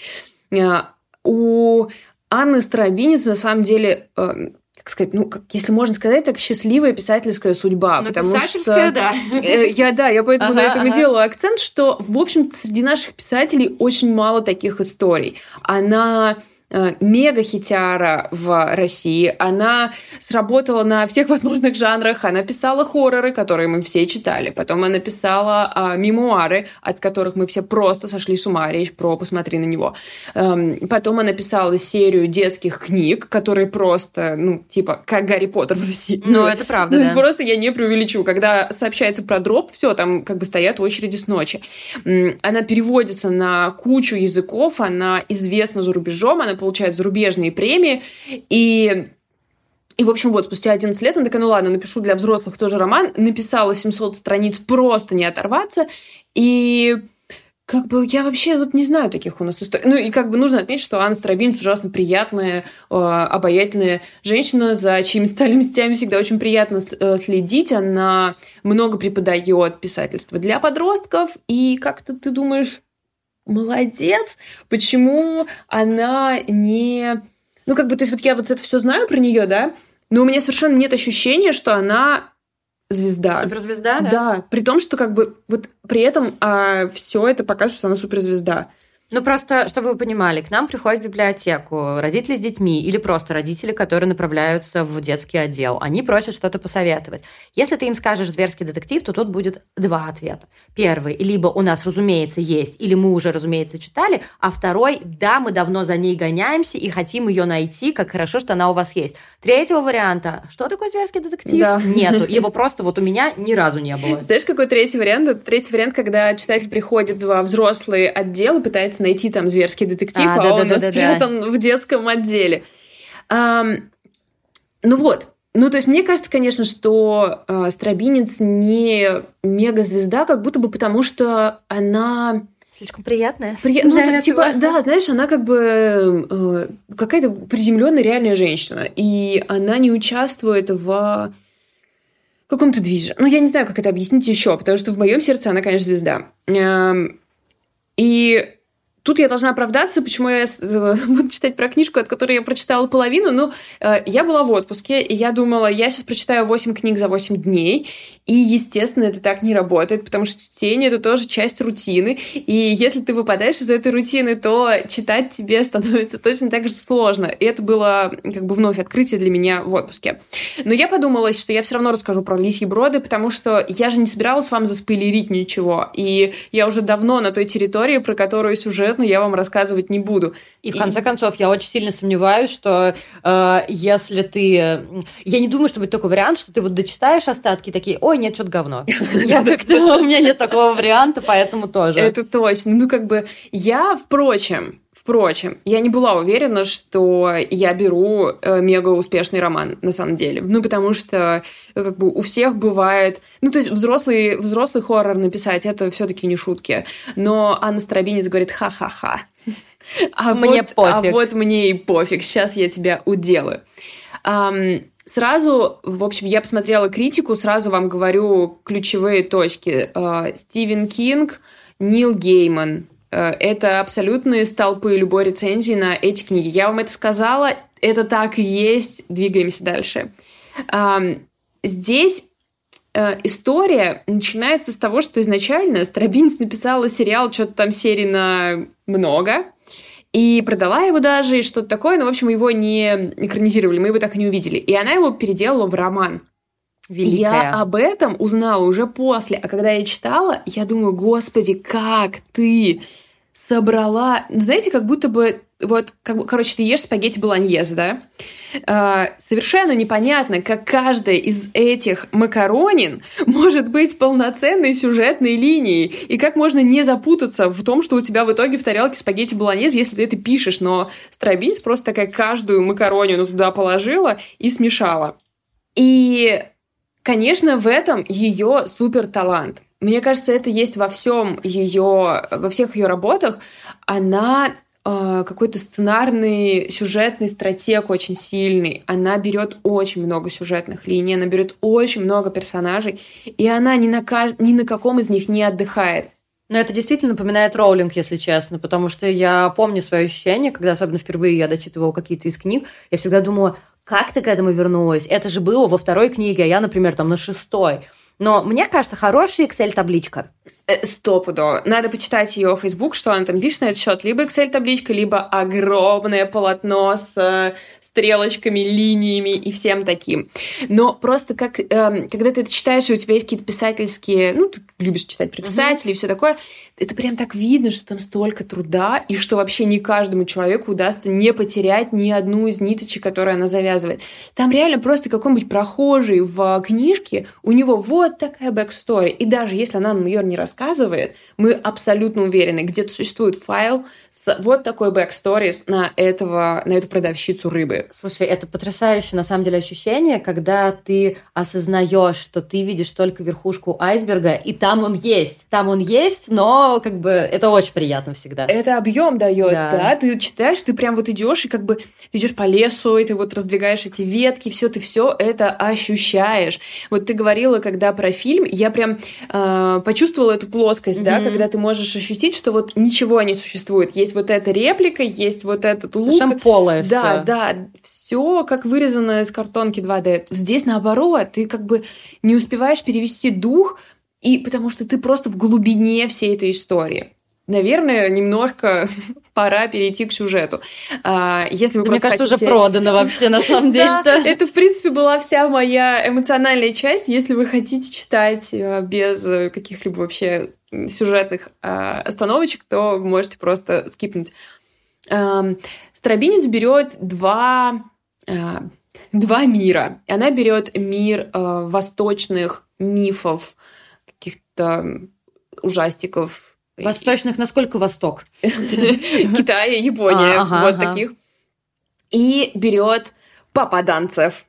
А, у Анны Старобинец, на самом деле, эм, как сказать, ну, как, если можно сказать, так счастливая писательская судьба. Ну, потому что, да. Э, я, да, я поэтому ага, на этом ага. и делаю акцент, что, в общем среди наших писателей очень мало таких историй. Она Э, мега-хитяра в России. Она сработала на всех возможных жанрах. Она писала хорроры, которые мы все читали. Потом она писала а, мемуары, от которых мы все просто сошли с ума. Речь про «Посмотри на него». Эм, потом она писала серию детских книг, которые просто, ну, типа, как Гарри Поттер в России. Ну, это правда, ну, да. Просто я не преувеличу. Когда сообщается про дроп, все, там как бы стоят в очереди с ночи. Она переводится на кучу языков, она известна за рубежом, она получает зарубежные премии, и и, в общем, вот, спустя 11 лет она такая, ну ладно, напишу для взрослых тоже роман. Написала 700 страниц, просто не оторваться. И как бы я вообще вот не знаю таких у нас историй. Ну и как бы нужно отметить, что Анна Старобинец ужасно приятная, э, обаятельная женщина, за чьими социальными сетями всегда очень приятно э, следить. Она много преподает писательство для подростков. И как-то ты думаешь, молодец, почему она не... Ну, как бы, то есть вот я вот это все знаю про нее, да, но у меня совершенно нет ощущения, что она звезда. Суперзвезда, да? Да, при том, что как бы вот при этом а, все это показывает, что она суперзвезда. Ну, просто, чтобы вы понимали, к нам приходят в библиотеку родители с детьми или просто родители, которые направляются в детский отдел. Они просят что-то посоветовать. Если ты им скажешь «зверский детектив», то тут будет два ответа. Первый – либо у нас, разумеется, есть, или мы уже, разумеется, читали, а второй – да, мы давно за ней гоняемся и хотим ее найти, как хорошо, что она у вас есть. Третьего варианта – что такое зверский детектив? Да. Нету. Его просто вот у меня ни разу не было. Знаешь, какой третий вариант? Третий вариант, когда читатель приходит во взрослый отдел и пытается найти там зверский детектив, а, а да, он да, спрятан да, да. в детском отделе. Um, ну вот, ну, то есть мне кажется, конечно, что э, Стробинец не мега-звезда, как будто бы потому, что она... Слишком приятная. При... Ну, так, типа, да, знаешь, она как бы э, какая-то приземленная реальная женщина, и она не участвует в каком-то движе. Ну, я не знаю, как это объяснить еще, потому что в моем сердце она, конечно, звезда. И Тут я должна оправдаться, почему я буду читать про книжку, от которой я прочитала половину. Ну, э, я была в отпуске, и я думала, я сейчас прочитаю 8 книг за 8 дней. И, естественно, это так не работает, потому что чтение — это тоже часть рутины. И если ты выпадаешь из этой рутины, то читать тебе становится точно так же сложно. И это было как бы вновь открытие для меня в отпуске. Но я подумала, что я все равно расскажу про лисьи броды, потому что я же не собиралась вам заспойлерить ничего. И я уже давно на той территории, про которую сюжет конкретно я вам рассказывать не буду. И, и в конце концов, я очень сильно сомневаюсь, что э, если ты... Я не думаю, что будет такой вариант, что ты вот дочитаешь остатки такие, ой, нет, что-то говно. Я как-то... У меня нет такого варианта, поэтому тоже. Это точно. Ну, как бы я, впрочем, Впрочем, я не была уверена, что я беру э, мега успешный роман на самом деле. Ну, потому что э, как бы у всех бывает... Ну, то есть взрослый, взрослый хоррор написать, это все таки не шутки. Но Анна Старобинец говорит ха-ха-ха. А мне вот, а пофиг. А вот мне и пофиг. Сейчас я тебя уделаю. Um, Сразу, в общем, я посмотрела критику, сразу вам говорю ключевые точки. Uh, Стивен Кинг, Нил Гейман, это абсолютные столпы любой рецензии на эти книги. Я вам это сказала, это так и есть, двигаемся дальше. Здесь э, история начинается с того, что изначально Страбинец написала сериал, что-то там серии на много, и продала его даже, и что-то такое, но, в общем, его не экранизировали, мы его так и не увидели. И она его переделала в роман. Великая. Я об этом узнала уже после, а когда я читала, я думаю, господи, как ты собрала, знаете, как будто бы вот, как, короче, ты ешь спагетти болоньезе, да? А, совершенно непонятно, как каждая из этих макаронин может быть полноценной сюжетной линией, и как можно не запутаться в том, что у тебя в итоге в тарелке спагетти болоньезе, если ты это пишешь, но Страбинс просто такая каждую макаронину туда положила и смешала. И, конечно, в этом ее супер талант – мне кажется, это есть во всем ее, во всех ее работах. Она э, какой-то сценарный, сюжетный стратег очень сильный. Она берет очень много сюжетных линий, она берет очень много персонажей, и она ни на, каж... ни на каком из них не отдыхает. Но это действительно напоминает Роулинг, если честно, потому что я помню свое ощущение, когда особенно впервые я дочитывала какие-то из книг, я всегда думала, как ты к этому вернулась? Это же было во второй книге, а я, например, там на шестой. Но мне кажется, хорошая Excel-табличка. Э, стопудово. Надо почитать ее в Facebook, что она там пишет на этот счет. Либо Excel-табличка, либо огромное полотно с э, стрелочками, линиями и всем таким. Но просто как, эм, когда ты это читаешь, и у тебя есть какие-то писательские... Ну, ты любишь читать про писателей mm-hmm. и все такое, это прям так видно, что там столько труда, и что вообще не каждому человеку удастся не потерять ни одну из ниточек, которые она завязывает. Там реально просто какой-нибудь прохожий в книжке, у него вот такая backstory, и даже если она нам ее не рассказывает, рассказывает, мы абсолютно уверены, где-то существует файл с вот такой backstories на, этого, на эту продавщицу рыбы. Слушай, это потрясающее на самом деле ощущение, когда ты осознаешь, что ты видишь только верхушку айсберга, и там он есть. Там он есть, но как бы это очень приятно всегда. Это объем дает, да. да. Ты читаешь, ты прям вот идешь, и как бы ты идешь по лесу, и ты вот раздвигаешь эти ветки, все, ты все это ощущаешь. Вот ты говорила, когда про фильм, я прям э, почувствовала эту плоскость, mm-hmm. да, когда ты можешь ощутить, что вот ничего не существует. Есть вот эта реплика, есть вот этот лук. Совершенно полое Да, всё. да, все как вырезано из картонки 2D. Здесь наоборот, ты как бы не успеваешь перевести дух, и потому что ты просто в глубине всей этой истории наверное, немножко пора перейти к сюжету. А, если вы да, мне кажется, хотите... уже продано вообще, на самом деле. Да, это, в принципе, была вся моя эмоциональная часть. Если вы хотите читать э, без каких-либо вообще сюжетных а, остановочек, то можете просто скипнуть. Старобинец берет два, а, два мира. Она берет мир восточных мифов, каких-то ужастиков, Восточных, насколько восток? Китай, Япония, а, вот таких. И берет попаданцев.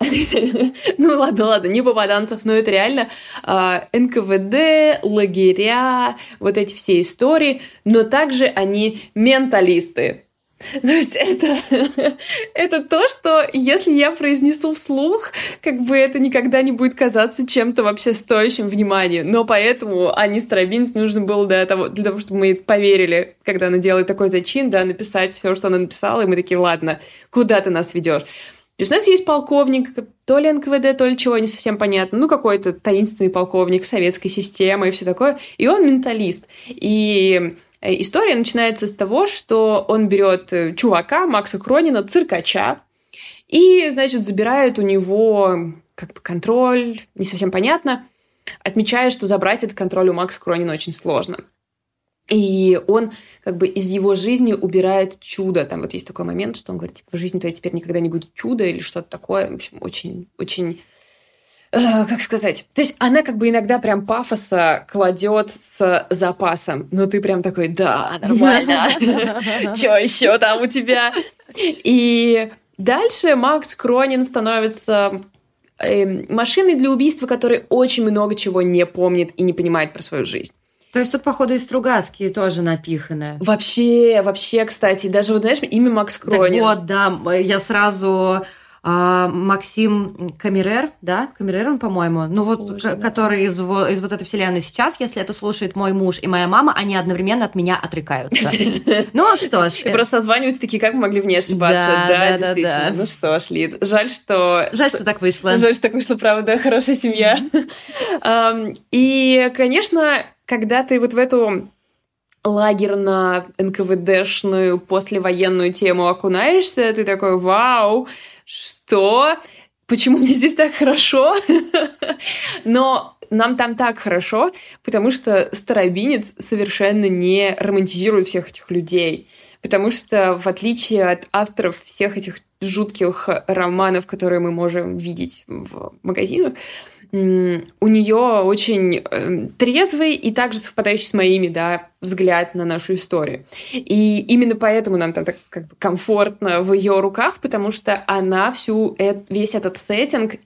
ну ладно, ладно, не попаданцев, но это реально э, НКВД, лагеря, вот эти все истории, но также они менталисты. То есть это, это то, что если я произнесу вслух, как бы это никогда не будет казаться чем-то вообще стоящим внимания. Но поэтому Ани Старобинс нужно было для того, для того, чтобы мы поверили, когда она делает такой зачин, да, написать все, что она написала, и мы такие, ладно, куда ты нас ведешь? То есть у нас есть полковник, то ли НКВД, то ли чего, не совсем понятно. Ну, какой-то таинственный полковник советской системы и все такое. И он менталист. И история начинается с того, что он берет э, чувака, Макса Кронина, циркача, и, значит, забирает у него как бы контроль, не совсем понятно, отмечая, что забрать этот контроль у Макса Кронина очень сложно. И он как бы из его жизни убирает чудо. Там вот есть такой момент, что он говорит, в жизни твоей теперь никогда не будет чуда или что-то такое. В общем, очень, очень Э, как сказать, то есть она как бы иногда прям пафоса кладет с запасом, но ты прям такой, да, нормально, что еще там у тебя? И дальше Макс Кронин становится эм, машиной для убийства, который очень много чего не помнит и не понимает про свою жизнь. То есть тут, походу, и Стругацкие тоже напиханы. Вообще, вообще, кстати, даже вот, знаешь, имя Макс Кронин. Так вот, да, я сразу а, Максим Камерер, да, Камерер он, по-моему, ну вот, Слушай, который из, из вот этой вселенной сейчас, если это слушает мой муж и моя мама, они одновременно от меня отрекаются. Ну что ж. И просто созваниваются такие, как мы могли в ней ошибаться. Да, действительно. Ну что ж, Лид, жаль, что... Жаль, что так вышло. Жаль, что так вышло, правда, хорошая семья. И, конечно, когда ты вот в эту лагерно НКВДшную послевоенную тему окунаешься, ты такой, вау, что? Почему мне здесь так хорошо? Но нам там так хорошо, потому что Старобинец совершенно не романтизирует всех этих людей. Потому что, в отличие от авторов всех этих жутких романов, которые мы можем видеть в магазинах, у нее очень эм, трезвый и также совпадающий с моими, да, взгляд на нашу историю. И именно поэтому нам там так как бы комфортно в ее руках, потому что она всю весь этот сеттинг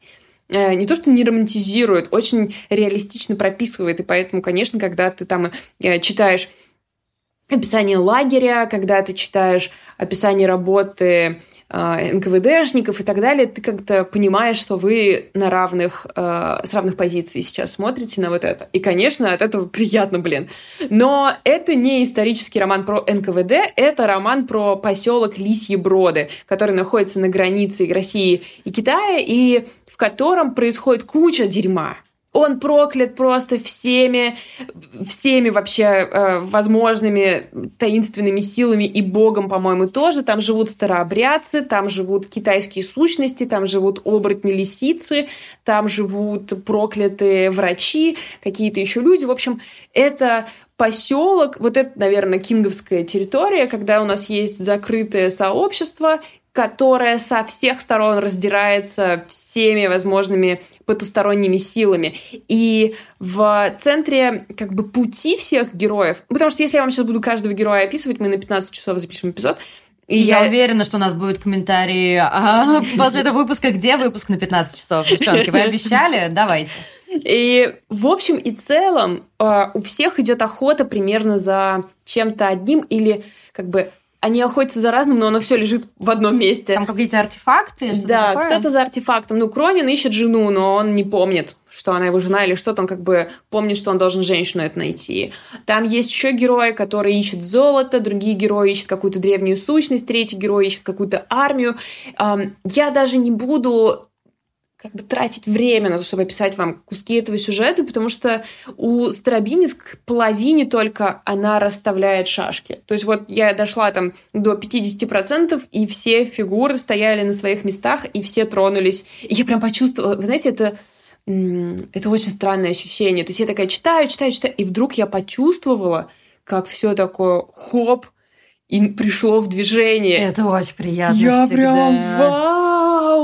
э, не то что не романтизирует, очень реалистично прописывает. И поэтому, конечно, когда ты там э, читаешь описание лагеря, когда ты читаешь описание работы НКВДшников и так далее, ты как-то понимаешь, что вы на равных, э, с равных позиций сейчас смотрите на вот это. И, конечно, от этого приятно, блин. Но это не исторический роман про НКВД, это роман про поселок Лисьи Броды, который находится на границе России и Китая, и в котором происходит куча дерьма он проклят просто всеми, всеми вообще э, возможными таинственными силами и богом, по-моему, тоже. Там живут старообрядцы, там живут китайские сущности, там живут оборотни-лисицы, там живут проклятые врачи, какие-то еще люди. В общем, это поселок, вот это, наверное, кинговская территория, когда у нас есть закрытое сообщество, которая со всех сторон раздирается всеми возможными потусторонними силами. И в центре как бы пути всех героев, потому что если я вам сейчас буду каждого героя описывать, мы на 15 часов запишем эпизод, и я... я уверена, что у нас будут комментарии а, после этого выпуска, где выпуск на 15 часов. Девчонки, вы обещали? Давайте. И в общем и целом а, у всех идет охота примерно за чем-то одним или как бы они охотятся за разным, но оно все лежит в одном месте. Там какие-то артефакты? Да, кто-то за артефактом. Ну, Кронин ищет жену, но он не помнит, что она его жена или что-то. Он как бы помнит, что он должен женщину это найти. Там есть еще герои, которые ищут золото, другие герои ищут какую-то древнюю сущность, третий герой ищет какую-то армию. Я даже не буду как бы тратить время на то, чтобы описать вам куски этого сюжета, потому что у Старобинец к половине только она расставляет шашки. То есть вот я дошла там до 50%, и все фигуры стояли на своих местах, и все тронулись. И я прям почувствовала, вы знаете, это это очень странное ощущение. То есть я такая читаю, читаю, читаю, и вдруг я почувствовала, как все такое хоп, и пришло в движение. Это очень приятно. Я всегда. прям вау,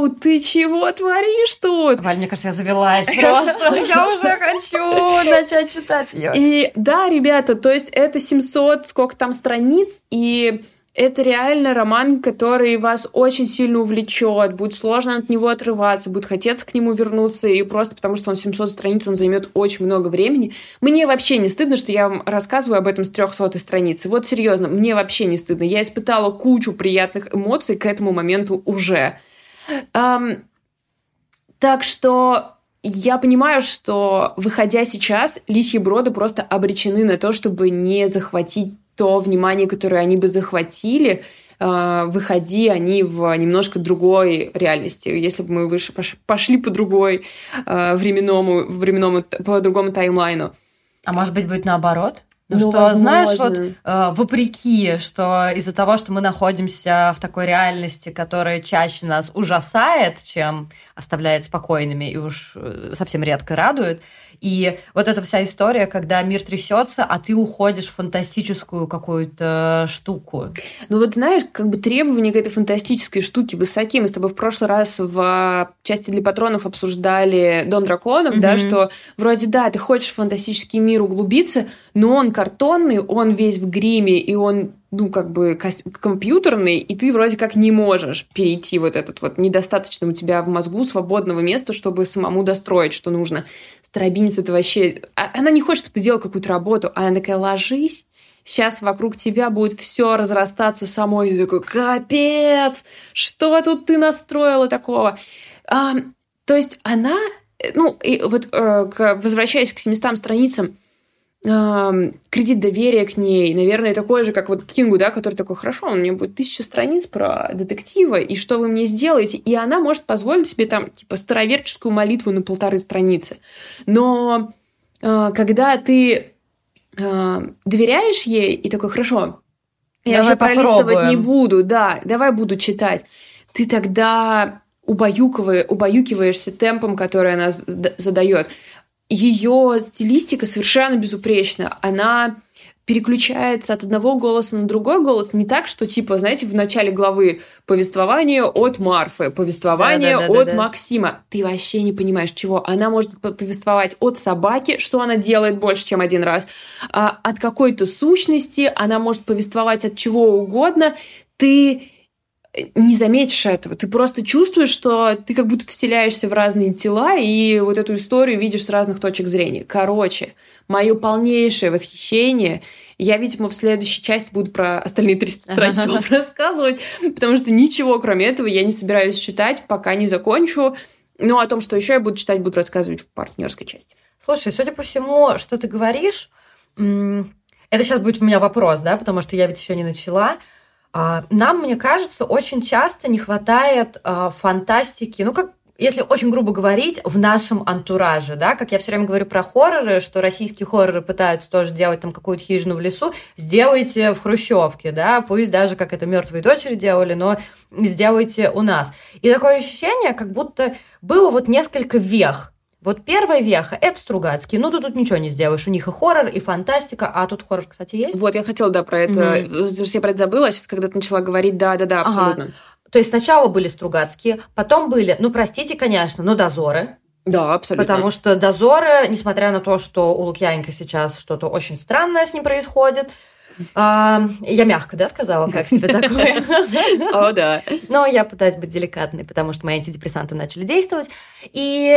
ты чего творишь тут? Валь, мне кажется, я завелась просто. Я уже хочу начать читать ее. И да, ребята, то есть это 700, сколько там страниц, и это реально роман, который вас очень сильно увлечет, будет сложно от него отрываться, будет хотеться к нему вернуться, и просто потому, что он 700 страниц, он займет очень много времени. Мне вообще не стыдно, что я вам рассказываю об этом с 300 страницы. Вот серьезно, мне вообще не стыдно. Я испытала кучу приятных эмоций к этому моменту уже. Um, так что я понимаю, что, выходя сейчас, лисьи броды просто обречены на то, чтобы не захватить то внимание, которое они бы захватили, а, выходи они в немножко другой реальности. Если бы мы выше пошли по другой а, временному, временному по другому таймлайну. А может быть, будет наоборот? Ну, ну что, возможно. знаешь, вот э, вопреки, что из-за того, что мы находимся в такой реальности, которая чаще нас ужасает, чем оставляет спокойными и уж э, совсем редко радует, и вот эта вся история, когда мир трясется, а ты уходишь в фантастическую какую-то штуку. Ну вот знаешь, как бы требования к этой фантастической штуке высоки. Мы с тобой в прошлый раз в части для патронов обсуждали Дом драконов, mm-hmm. да, что вроде да, ты хочешь в фантастический мир углубиться, но он картонный, он весь в гриме, и он ну, как бы компьютерный, и ты вроде как не можешь перейти вот этот вот недостаточно у тебя в мозгу свободного места, чтобы самому достроить, что нужно. Старобинец это вообще... А, она не хочет, чтобы ты делал какую-то работу, а она такая, ложись, сейчас вокруг тебя будет все разрастаться самой. И ты такой, капец, что тут ты настроила такого? А, то есть она, ну, и вот э, возвращаясь к 700 страницам, кредит доверия к ней, наверное, такой же, как вот Кингу, да, который такой, хорошо, у меня будет тысяча страниц про детектива, и что вы мне сделаете? И она может позволить себе там, типа, староверческую молитву на полторы страницы. Но э, когда ты э, доверяешь ей и такой, хорошо, я давай уже пролистывать не буду, да, давай буду читать, ты тогда убаюкиваешь, убаюкиваешься темпом, который она задает ее стилистика совершенно безупречна. Она переключается от одного голоса на другой голос не так, что типа, знаете, в начале главы повествование от Марфы, повествование да, да, да, от да, да. Максима. Ты вообще не понимаешь, чего. Она может повествовать от собаки, что она делает больше, чем один раз, а от какой-то сущности, она может повествовать от чего угодно. Ты не заметишь этого. Ты просто чувствуешь, что ты как будто вселяешься в разные тела и вот эту историю видишь с разных точек зрения. Короче, мое полнейшее восхищение. Я, видимо, в следующей части буду про остальные 300 страниц рассказывать, потому что ничего кроме этого я не собираюсь читать, пока не закончу. Ну, о том, что еще я буду читать, буду рассказывать в партнерской части. Слушай, судя по всему, что ты говоришь, это сейчас будет у меня вопрос, да, потому что я ведь еще не начала. А, нам, мне кажется, очень часто не хватает а, фантастики, ну, как если очень грубо говорить, в нашем антураже, да, как я все время говорю про хорроры, что российские хорроры пытаются тоже делать там какую-то хижину в лесу, сделайте в Хрущевке, да, пусть даже как это мертвые дочери делали, но сделайте у нас. И такое ощущение, как будто было вот несколько вех вот первая веха – это Стругацкий. Ну, ты тут ничего не сделаешь. У них и хоррор, и фантастика. А тут хоррор, кстати, есть? Вот, я хотела, да, про это. Mm-hmm. Я про это забыла, а сейчас, когда ты начала говорить, да-да-да, абсолютно. Ага. То есть сначала были Стругацкие, потом были, ну, простите, конечно, но дозоры. Да, абсолютно. Потому что дозоры, несмотря на то, что у Лукьяненко сейчас что-то очень странное с ним происходит, а, я мягко, да, сказала, как тебе такое? О, да. Но я пытаюсь быть деликатной, потому что мои антидепрессанты начали действовать. И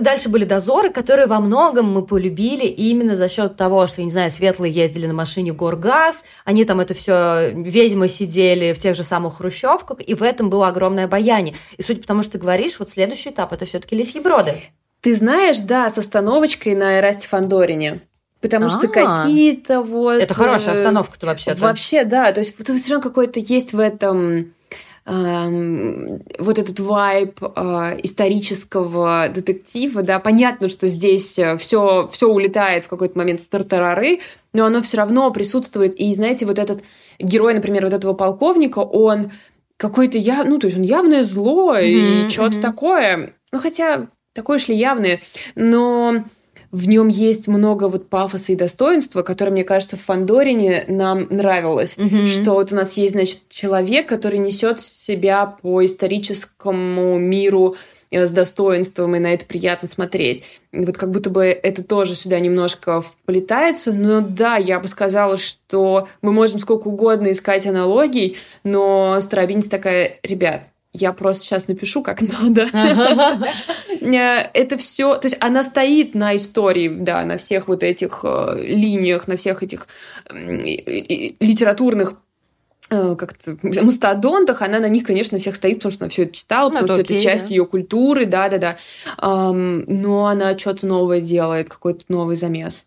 Дальше были дозоры, которые во многом мы полюбили именно за счет того, что, я не знаю, светлые ездили на машине Горгаз, они там это все, ведьмы сидели в тех же самых хрущевках, и в этом было огромное обаяние. И судя по тому, что ты говоришь, вот следующий этап это все-таки лисьи броды. Ты знаешь, да, с остановочкой на Эрасте Фандорине. Потому что а. какие-то вот... Это хорошая остановка-то вообще-то. Вообще, да. То есть все равно какой-то есть в этом вот этот вайб э, исторического детектива, да, понятно, что здесь все, все улетает в какой-то момент в тартарары, но оно все равно присутствует. И, знаете, вот этот герой, например, вот этого полковника, он какой-то я, ну, то есть он явное зло mm-hmm, и что-то mm-hmm. такое. Ну, хотя такое шли явное, но в нем есть много вот пафоса и достоинства, которое, мне кажется, в Фандорине нам нравилось. Mm-hmm. Что вот у нас есть, значит, человек, который несет себя по историческому миру с достоинством, и на это приятно смотреть. Вот как будто бы это тоже сюда немножко вплетается, но да, я бы сказала, что мы можем сколько угодно искать аналогий, но Старобинец такая, ребят, я просто сейчас напишу, как надо. Это все, то есть она стоит на истории, да, на всех вот этих э, линиях, на всех этих литературных э, как-то мастодонтах, она на них, конечно, всех стоит, потому что она все это читала, ну, потому что окей, это часть да. ее культуры, да-да-да. Но она что-то новое делает, какой-то новый замес.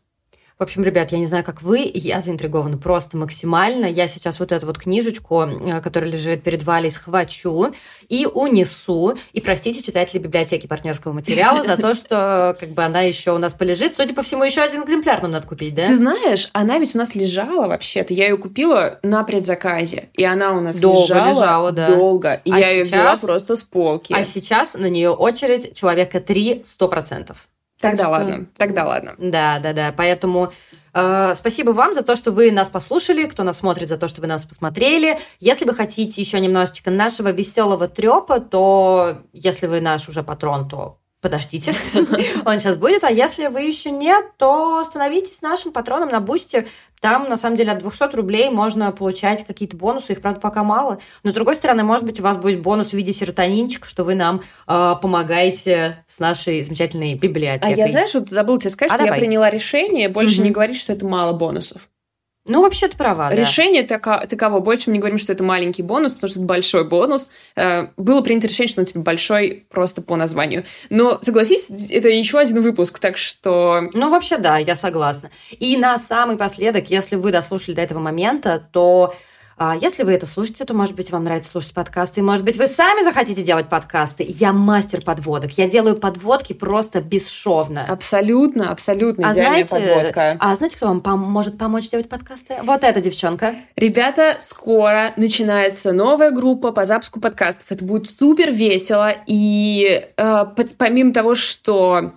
В общем, ребят, я не знаю, как вы, я заинтригована просто максимально. Я сейчас вот эту вот книжечку, э, которая лежит перед Валей, схвачу и унесу. И простите читатели библиотеки партнерского материала за то, что как бы она еще у нас полежит. Судя по всему, еще один экземпляр нам надо купить, да? Ты знаешь, она ведь у нас лежала вообще-то. Я ее купила на предзаказе. И она у нас долго лежала, лежала да. долго. И а я сейчас... ее взяла просто с полки. А сейчас на нее очередь человека три сто процентов. Тогда что... ладно, тогда ладно. Да, да, да. Поэтому э, спасибо вам за то, что вы нас послушали, кто нас смотрит, за то, что вы нас посмотрели. Если вы хотите еще немножечко нашего веселого трепа, то если вы наш уже патрон, то подождите, он сейчас будет. А если вы еще нет, то становитесь нашим патроном на бусте. Там, на самом деле, от 200 рублей можно получать какие-то бонусы, их, правда, пока мало. Но, с другой стороны, может быть, у вас будет бонус в виде серотонинчика, что вы нам э, помогаете с нашей замечательной библиотекой. А я, знаешь, вот забыл тебе сказать, а что давай. я приняла решение больше угу. не говорить, что это мало бонусов. Ну, вообще ты права, Решение да. таково. Больше мы не говорим, что это маленький бонус, потому что это большой бонус. Э, было принято решение, что он типа большой просто по названию. Но, согласись, это еще один выпуск, так что... Ну, вообще, да, я согласна. И на самый последок, если вы дослушали до этого момента, то а если вы это слушаете, то, может быть, вам нравится слушать подкасты, и, может быть, вы сами захотите делать подкасты. Я мастер подводок. Я делаю подводки просто бесшовно. Абсолютно, абсолютно а идеальная знаете, подводка. А знаете, кто вам пом- может помочь делать подкасты? Вот эта девчонка. Ребята, скоро начинается новая группа по запуску подкастов. Это будет супер весело. И э, помимо того, что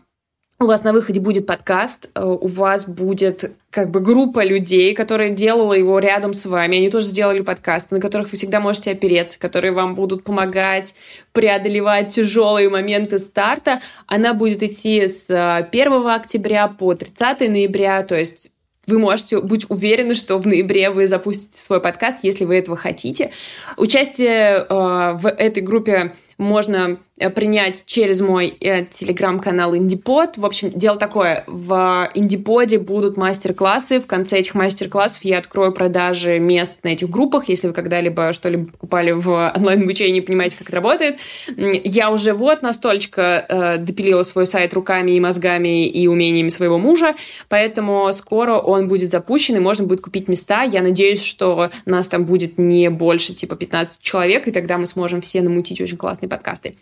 у вас на выходе будет подкаст, э, у вас будет как бы группа людей, которая делала его рядом с вами. Они тоже сделали подкасты, на которых вы всегда можете опереться, которые вам будут помогать преодолевать тяжелые моменты старта. Она будет идти с 1 э, октября по 30 ноября, то есть вы можете быть уверены, что в ноябре вы запустите свой подкаст, если вы этого хотите. Участие э, в этой группе можно принять через мой э, телеграм-канал Индипод. В общем, дело такое, в Индиподе будут мастер-классы. В конце этих мастер-классов я открою продажи мест на этих группах. Если вы когда-либо что-либо покупали в онлайн-обучении, понимаете, как это работает. Я уже вот настолько э, допилила свой сайт руками и мозгами и умениями своего мужа, поэтому скоро он будет запущен, и можно будет купить места. Я надеюсь, что нас там будет не больше, типа 15 человек, и тогда мы сможем все намутить очень классные подкасты.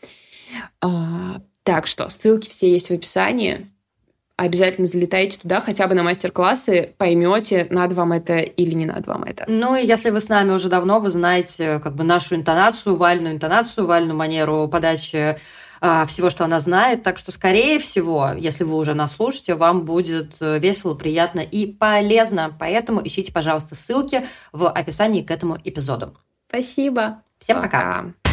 А, так что ссылки все есть в описании. Обязательно залетайте туда, хотя бы на мастер-классы, поймете, надо вам это или не надо вам это. Ну и если вы с нами уже давно, вы знаете как бы нашу интонацию, вальную интонацию, вальную манеру подачи а, всего, что она знает. Так что, скорее всего, если вы уже нас слушаете, вам будет э, весело, приятно и полезно. Поэтому ищите, пожалуйста, ссылки в описании к этому эпизоду. Спасибо. Всем пока. пока.